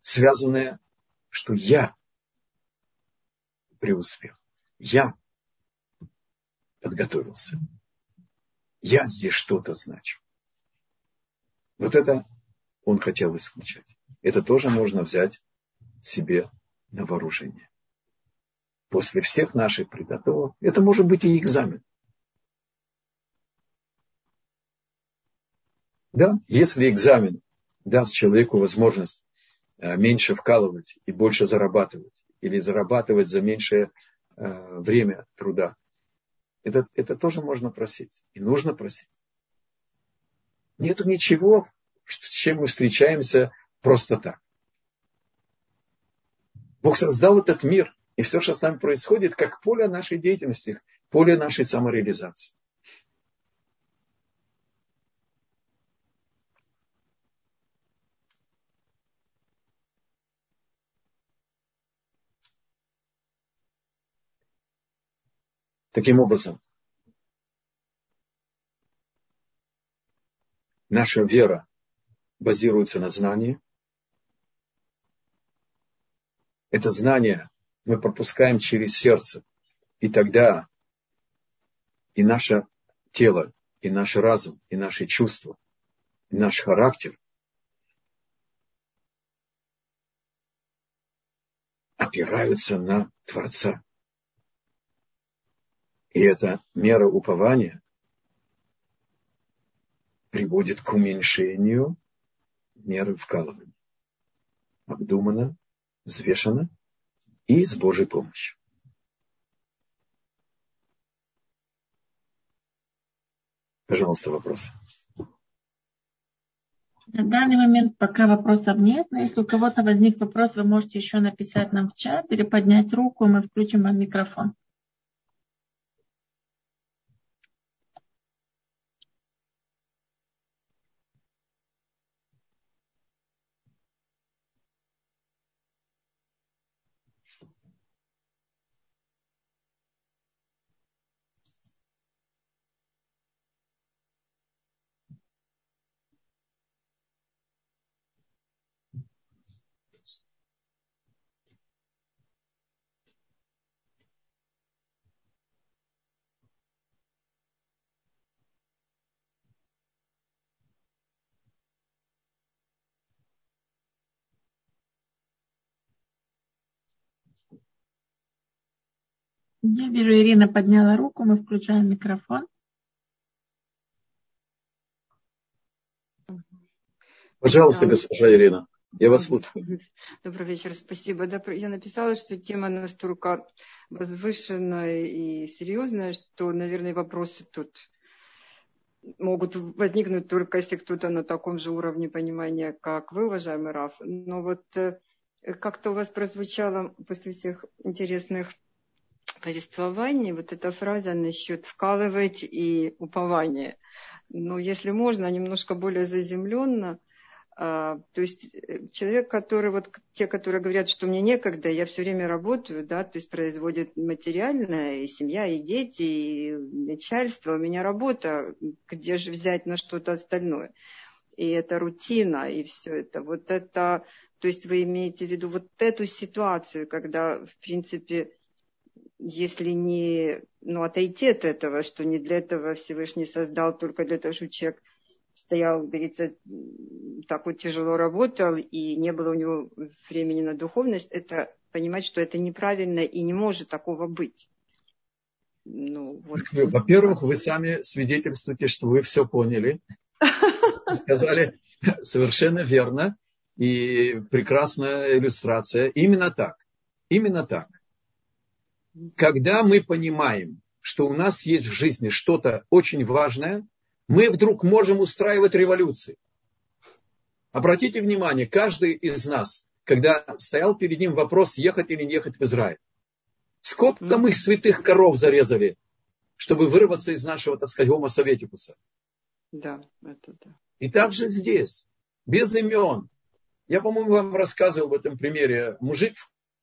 связанное, что я преуспел. Я подготовился. Я здесь что-то значу. Вот это он хотел исключать. Это тоже можно взять себе на вооружение. После всех наших приготовок, это может быть и экзамен. Да, если экзамен даст человеку возможность э, меньше вкалывать и больше зарабатывать, или зарабатывать за меньшее э, время труда. Это, это тоже можно просить. И нужно просить. Нету ничего, с чем мы встречаемся просто так. Бог создал этот мир, и все, что с нами происходит, как поле нашей деятельности, поле нашей самореализации. Таким образом, наша вера базируется на знании. Это знание мы пропускаем через сердце. И тогда и наше тело, и наш разум, и наши чувства, и наш характер опираются на Творца. И эта мера упования приводит к уменьшению меры вкалывания. Обдуманно, взвешенно и с Божьей помощью. Пожалуйста, вопрос. На данный момент пока вопросов нет, но если у кого-то возник вопрос, вы можете еще написать нам в чат или поднять руку, мы включим вам микрофон. Я вижу, Ирина подняла руку, мы включаем микрофон. Пожалуйста, госпожа Ирина, я вас слушаю. Добрый вечер, спасибо. Я написала, что тема настолько возвышенная и серьезная, что, наверное, вопросы тут могут возникнуть только если кто-то на таком же уровне понимания, как вы, уважаемый Раф. Но вот э, как-то у вас прозвучало после всех интересных повествований вот эта фраза насчет вкалывать и упование. Но если можно, немножко более заземленно – а, то есть э, человек, который, вот те, которые говорят, что мне некогда, я все время работаю, да, то есть производит материальное, и семья, и дети, и начальство, у меня работа, где же взять на что-то остальное? И это рутина, и все это. Вот это, то есть вы имеете в виду вот эту ситуацию, когда, в принципе, если не ну, отойти от этого, что не для этого Всевышний создал, только для того, чтобы человек стоял, говорится, так вот тяжело работал, и не было у него времени на духовность, это понимать, что это неправильно и не может такого быть. Ну, вот. Во-первых, вы сами свидетельствуете, что вы все поняли. [LAUGHS] Сказали совершенно верно. И прекрасная иллюстрация. Именно так. Именно так. Когда мы понимаем, что у нас есть в жизни что-то очень важное, мы вдруг можем устраивать революции. Обратите внимание, каждый из нас, когда стоял перед ним вопрос, ехать или не ехать в Израиль, сколько мы святых коров зарезали, чтобы вырваться из нашего, так сказать, гомо советикуса. Да, это да. И также здесь, без имен. Я, по-моему, вам рассказывал в этом примере. Мужик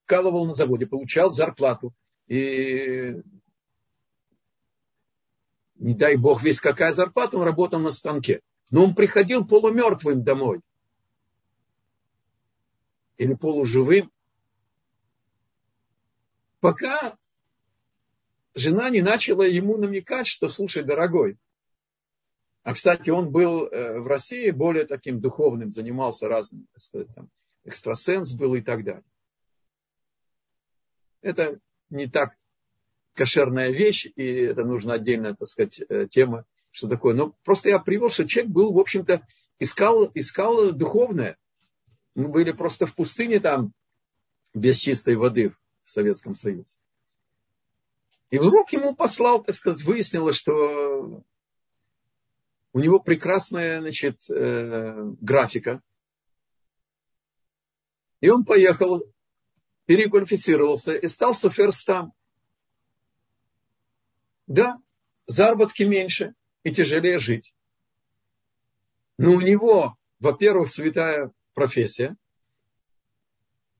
вкалывал на заводе, получал зарплату. И не дай бог весь какая зарплата, он работал на станке. Но он приходил полумертвым домой. Или полуживым. Пока жена не начала ему намекать, что, слушай, дорогой, а, кстати, он был э, в России более таким духовным, занимался разным, так сказать, там, экстрасенс был и так далее. Это не так кошерная вещь, и это нужно отдельная, так сказать, э, тема, что такое. Но просто я привел, что человек был, в общем-то, искал, искал духовное. Мы были просто в пустыне там, без чистой воды в Советском Союзе. И вдруг ему послал, так сказать, выяснилось, что у него прекрасная, значит, э, графика. И он поехал, переквалифицировался и стал суферстам. Да, заработки меньше и тяжелее жить. Но у него, во-первых, святая профессия.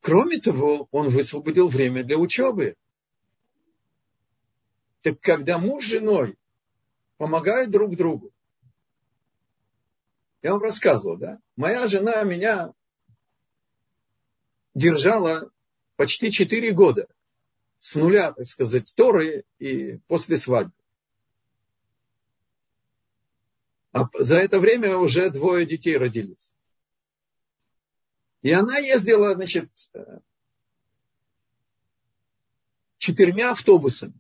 Кроме того, он высвободил время для учебы. Так когда муж с женой помогают друг другу, я вам рассказывал, да? Моя жена меня держала почти 4 года с нуля, так сказать, Торы и после свадьбы. А за это время уже двое детей родились. И она ездила, значит, четырьмя автобусами.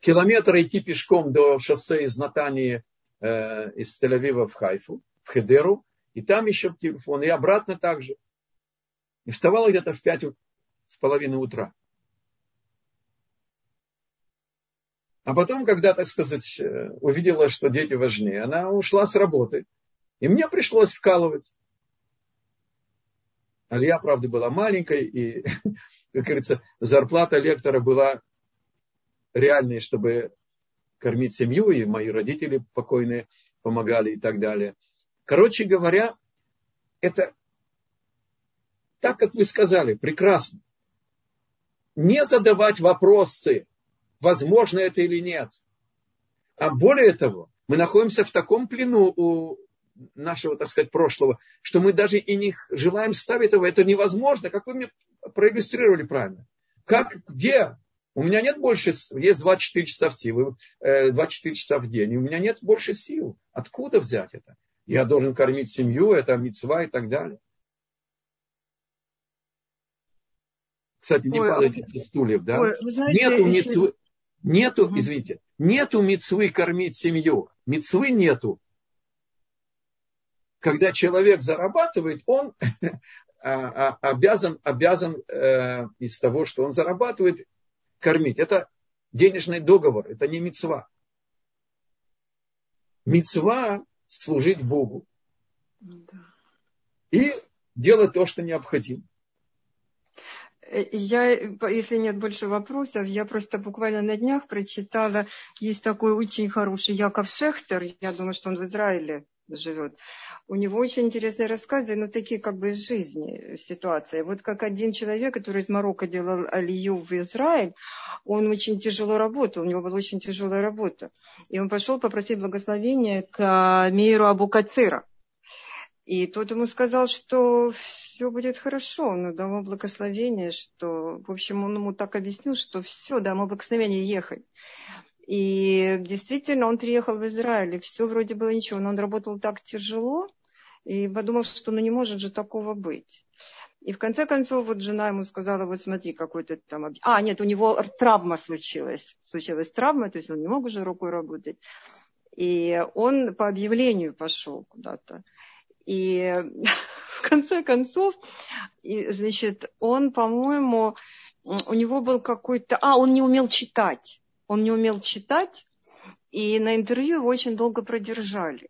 Километр идти пешком до шоссе из Натании, э, из Тель-Авива в Хайфу, в Хедеру. И там еще телефон. И обратно также. И вставала где-то в пять с половиной утра. А потом, когда, так сказать, э, увидела, что дети важнее, она ушла с работы. И мне пришлось вкалывать. Алия, правда, была маленькой, и, [LAUGHS] как говорится, зарплата лектора была реальной, чтобы кормить семью, и мои родители покойные помогали и так далее. Короче говоря, это так, как вы сказали, прекрасно. Не задавать вопросы, возможно это или нет. А более того, мы находимся в таком плену у нашего, так сказать, прошлого, что мы даже и не желаем ставить этого. Это невозможно. Как вы мне проиллюстрировали правильно? Как, где? У меня нет больше, есть 24 часа в силу, 24 часа в день, и у меня нет больше сил. Откуда взять это? Я должен кормить семью, это мецва и так далее. Кстати, не Ой, падайте со стульев, да? Ой, знаете, Нету если... мецвы, Нету, извините, нету мецвы кормить семью. Мецвы нету. Когда человек зарабатывает, он [LAUGHS] а, а, обязан, обязан э, из того, что он зарабатывает, кормить. Это денежный договор, это не мецва. мецва служить Богу. И делать то, что необходимо. Э, я, если нет больше вопросов, я просто буквально на днях прочитала, есть такой очень хороший Яков Шехтер, я думаю, что он в Израиле живет. У него очень интересные рассказы, но такие как бы из жизни ситуации. Вот как один человек, который из Марокко делал алию в Израиль, он очень тяжело работал, у него была очень тяжелая работа. И он пошел попросить благословения к Мейру Абу Кацира. И тот ему сказал, что все будет хорошо. Он дал благословение, что, в общем, он ему так объяснил, что все, дал ему благословение ехать. И действительно, он приехал в Израиль, и все вроде было ничего, но он работал так тяжело, и подумал, что ну не может же такого быть. И в конце концов, вот жена ему сказала, вот смотри, какой-то там... А, нет, у него травма случилась. Случилась травма, то есть он не мог уже рукой работать. И он по объявлению пошел куда-то. И [LAUGHS] в конце концов, и, значит, он, по-моему, у него был какой-то... А, он не умел читать. Он не умел читать, и на интервью его очень долго продержали.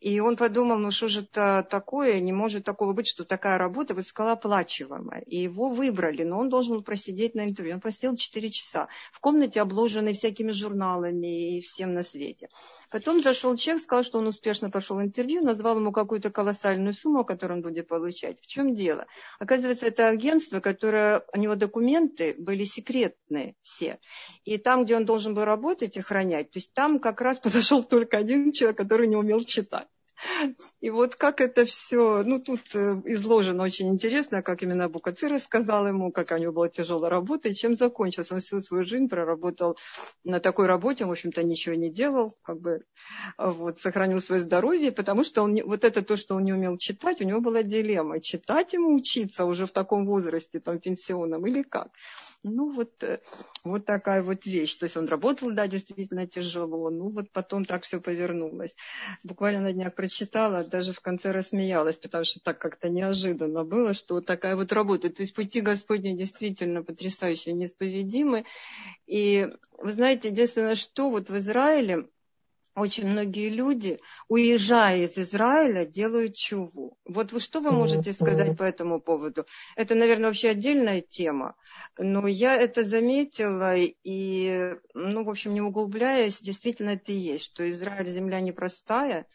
И он подумал, ну что же это такое, не может такого быть, что такая работа высокооплачиваемая. И его выбрали, но он должен был просидеть на интервью. Он просидел 4 часа в комнате, обложенной всякими журналами и всем на свете. Потом зашел человек, сказал, что он успешно прошел интервью, назвал ему какую-то колоссальную сумму, которую он будет получать. В чем дело? Оказывается, это агентство, которое, у него документы были секретные все. И там, где он должен был работать, охранять, то есть там как раз [LAUGHS] подошел только один человек, который не умел читать. И вот как это все, ну тут э, изложено очень интересно, как именно Букацир рассказал ему, как у него была тяжелая работа и чем закончилось. Он всю свою жизнь проработал на такой работе, в общем-то, ничего не делал, как бы вот, сохранил свое здоровье, потому что он, вот это то, что он не умел читать, у него была дилемма, читать ему учиться уже в таком возрасте, там, пенсионном или как. Ну, вот, э, вот такая вот вещь. То есть он работал, да, действительно тяжело. Ну, вот потом так все повернулось. Буквально на днях прочитала, даже в конце рассмеялась, потому что так как-то неожиданно было, что вот такая вот работа. То есть пути Господни действительно потрясающие, неисповедимы. И вы знаете, единственное, что вот в Израиле очень многие люди, уезжая из Израиля, делают чуву. Вот вы что вы можете сказать по этому поводу? Это, наверное, вообще отдельная тема. Но я это заметила и, ну, в общем, не углубляясь, действительно это и есть, что Израиль земля непростая,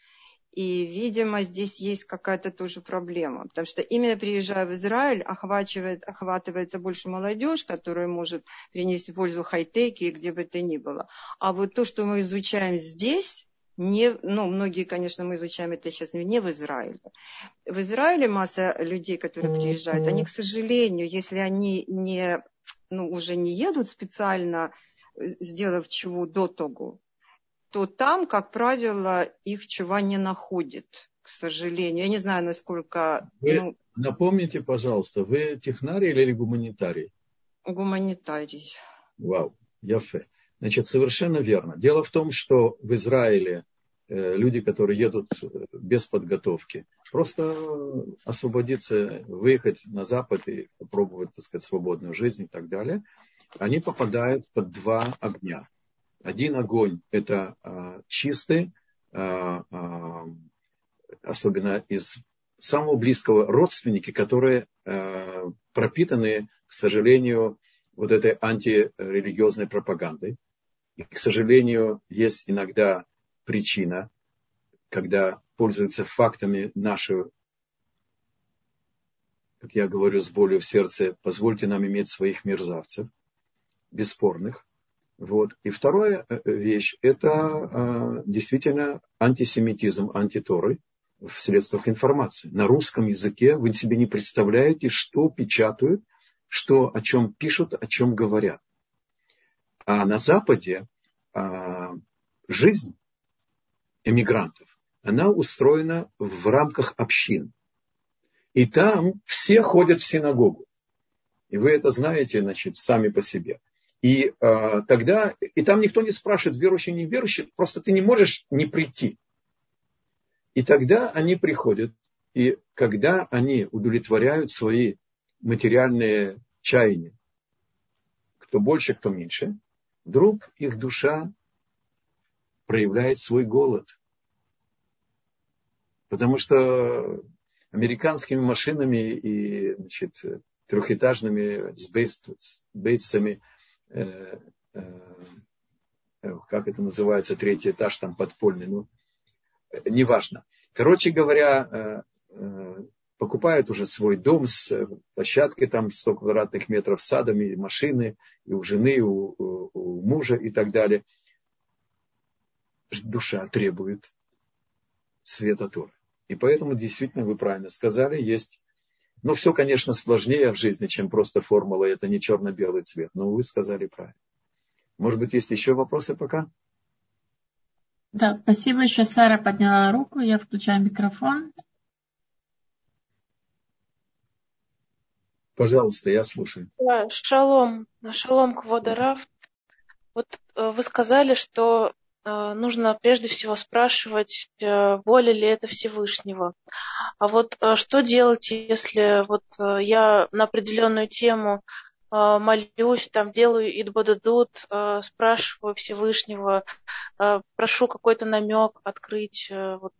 и, видимо, здесь есть какая-то тоже проблема. Потому что именно приезжая в Израиль, охватывает, охватывается больше молодежь, которая может принести пользу хай-теке и где бы то ни было. А вот то, что мы изучаем здесь, не, ну, многие, конечно, мы изучаем это сейчас не в Израиле. В Израиле масса людей, которые приезжают, они, к сожалению, если они не, ну, уже не едут специально, сделав чего до того, то там, как правило, их чего не находит, к сожалению. Я не знаю, насколько... Вы ну, напомните, пожалуйста, вы технарий или гуманитарий? Гуманитарий. Вау, яфе. Значит, совершенно верно. Дело в том, что в Израиле э, люди, которые едут э, без подготовки, просто освободиться, выехать на Запад и попробовать, так сказать, свободную жизнь и так далее, они попадают под два огня. Один огонь – это а, чистый, а, а, особенно из самого близкого родственники, которые а, пропитаны, к сожалению, вот этой антирелигиозной пропагандой. И, к сожалению, есть иногда причина, когда пользуются фактами нашего, как я говорю с болью в сердце, позвольте нам иметь своих мерзавцев, бесспорных. Вот. И вторая э, вещь – это э, действительно антисемитизм, антиторы в средствах информации. На русском языке вы себе не представляете, что печатают, что, о чем пишут, о чем говорят. А на Западе э, жизнь эмигрантов, она устроена в рамках общин. И там все ходят в синагогу. И вы это знаете, значит, сами по себе – и э, тогда, и там никто не спрашивает, верующий, не верующий, просто ты не можешь не прийти. И тогда они приходят, и когда они удовлетворяют свои материальные чаяния, кто больше, кто меньше, вдруг их душа проявляет свой голод. Потому что американскими машинами и значит, трехэтажными с, бейсами, э, э, как это называется, третий этаж там подпольный, ну, неважно. Короче говоря, э, э, покупают уже свой дом с площадкой, там 100 квадратных метров садами, машины, и у жены, и у, у, у мужа и так далее. Душа требует света Торы. И поэтому действительно вы правильно сказали, есть но все, конечно, сложнее в жизни, чем просто формула. Это не черно-белый цвет. Но вы сказали правильно. Может быть, есть еще вопросы пока? Да, спасибо. Еще Сара подняла руку. Я включаю микрофон. Пожалуйста, я слушаю. Шалом. Шалом, Кводарав. Вот э, вы сказали, что э, нужно прежде всего спрашивать, э, воля ли это Всевышнего. А вот что делать, если вот я на определенную тему молюсь, там делаю идбодадут, спрашиваю Всевышнего, прошу какой-то намек открыть вот,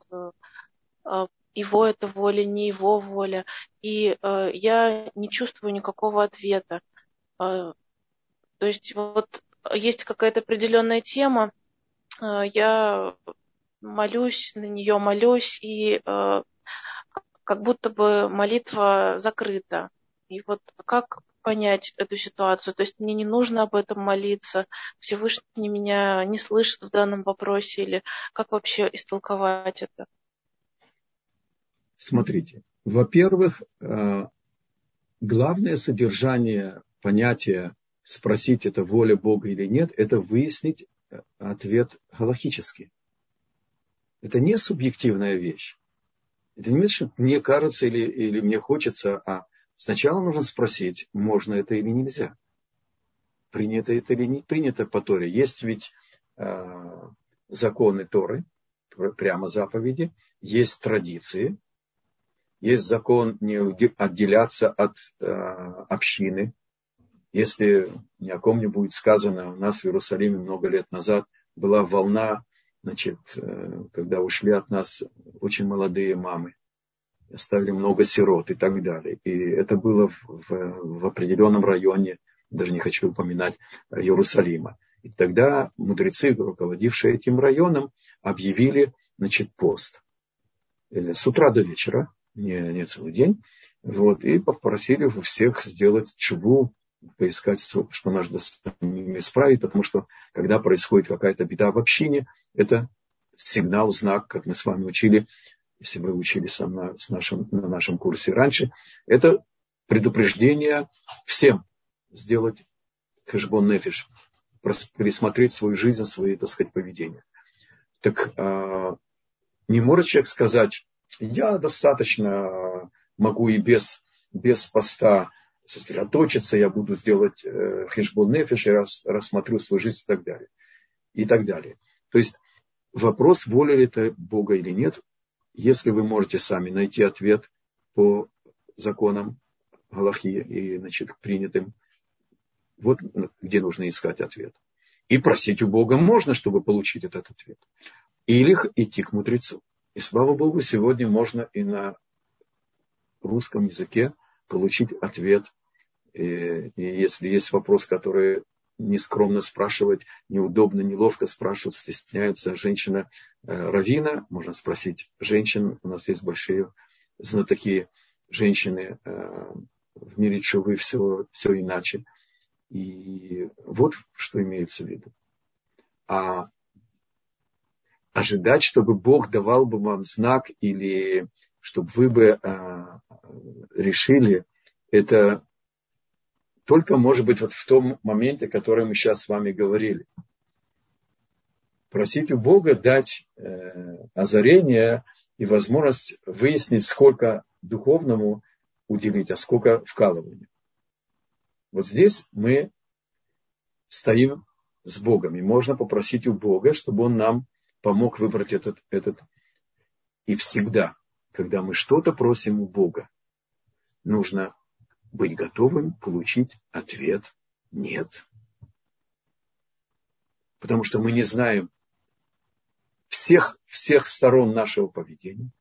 его это воля, не его воля. И э, я не чувствую никакого ответа. Э, то есть вот есть какая-то определенная тема, э, я молюсь на нее, молюсь, и э, как будто бы молитва закрыта. И вот как понять эту ситуацию? То есть мне не нужно об этом молиться, Всевышний меня не слышит в данном вопросе, или как вообще истолковать это? Смотрите, во-первых, э, главное содержание понятия спросить, это воля Бога или нет, это выяснить э, ответ галахический. Это не субъективная вещь. Это не значит, что мне кажется или, или мне хочется, а сначала нужно спросить, можно это или нельзя. Принято это или не принято по Торе. Есть ведь э, законы Торы, прямо заповеди, есть традиции, есть закон не отделяться от э, общины. Если ни о ком не будет сказано, у нас в Иерусалиме много лет назад была волна, значит, э, когда ушли от нас очень молодые мамы, оставили много сирот и так далее. И это было в, в, в определенном районе, даже не хочу упоминать, Иерусалима. И тогда мудрецы, руководившие этим районом, объявили значит, пост. Э, с утра до вечера не, не целый день. Вот, и попросили у всех сделать чубу, поискать, что нужно исправить, потому что когда происходит какая-то беда в общине, это сигнал, знак, как мы с вами учили, если вы учились на, с нашим, на нашем курсе раньше, это предупреждение всем сделать хэшбон нефиш, пересмотреть свою жизнь, свои, так сказать, поведения. Так а, не может человек сказать, я достаточно могу и без, без поста сосредоточиться, я буду сделать э, хешбон нефиш, я рас, рассмотрю свою жизнь и так далее. И так далее. То есть вопрос, воля ли это Бога или нет, если вы можете сами найти ответ по законам Галахи и значит, принятым, вот где нужно искать ответ. И просить у Бога можно, чтобы получить этот ответ. Или идти к мудрецу. И слава Богу, сегодня можно и на русском языке получить ответ. И, и если есть вопрос, который нескромно спрашивать, неудобно, неловко спрашивать, стесняется женщина э, Равина, можно спросить женщин, у нас есть большие знатоки женщины, э, в мире чувы все, все иначе. И вот что имеется в виду. А ожидать, чтобы Бог давал бы вам знак или чтобы вы бы а, решили, это только может быть вот в том моменте, о котором мы сейчас с вами говорили. Просить у Бога дать э, озарение и возможность выяснить, сколько духовному уделить, а сколько вкалыванию. Вот здесь мы стоим с Богом, и можно попросить у Бога, чтобы Он нам помог выбрать этот, этот. И всегда, когда мы что-то просим у Бога, нужно быть готовым получить ответ «нет». Потому что мы не знаем всех, всех сторон нашего поведения.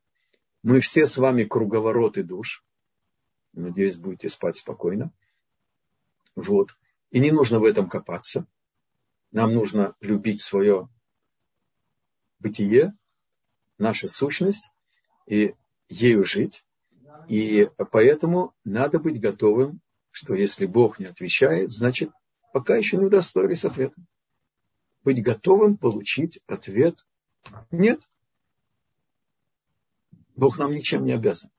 Мы все с вами круговороты душ. Надеюсь, будете спать спокойно. Вот. И не нужно в этом копаться. Нам нужно любить свое бытие, наша сущность, и ею жить. И поэтому надо быть готовым, что если Бог не отвечает, значит, пока еще не удостоились ответа. Быть готовым получить ответ «нет». Бог нам ничем не обязан.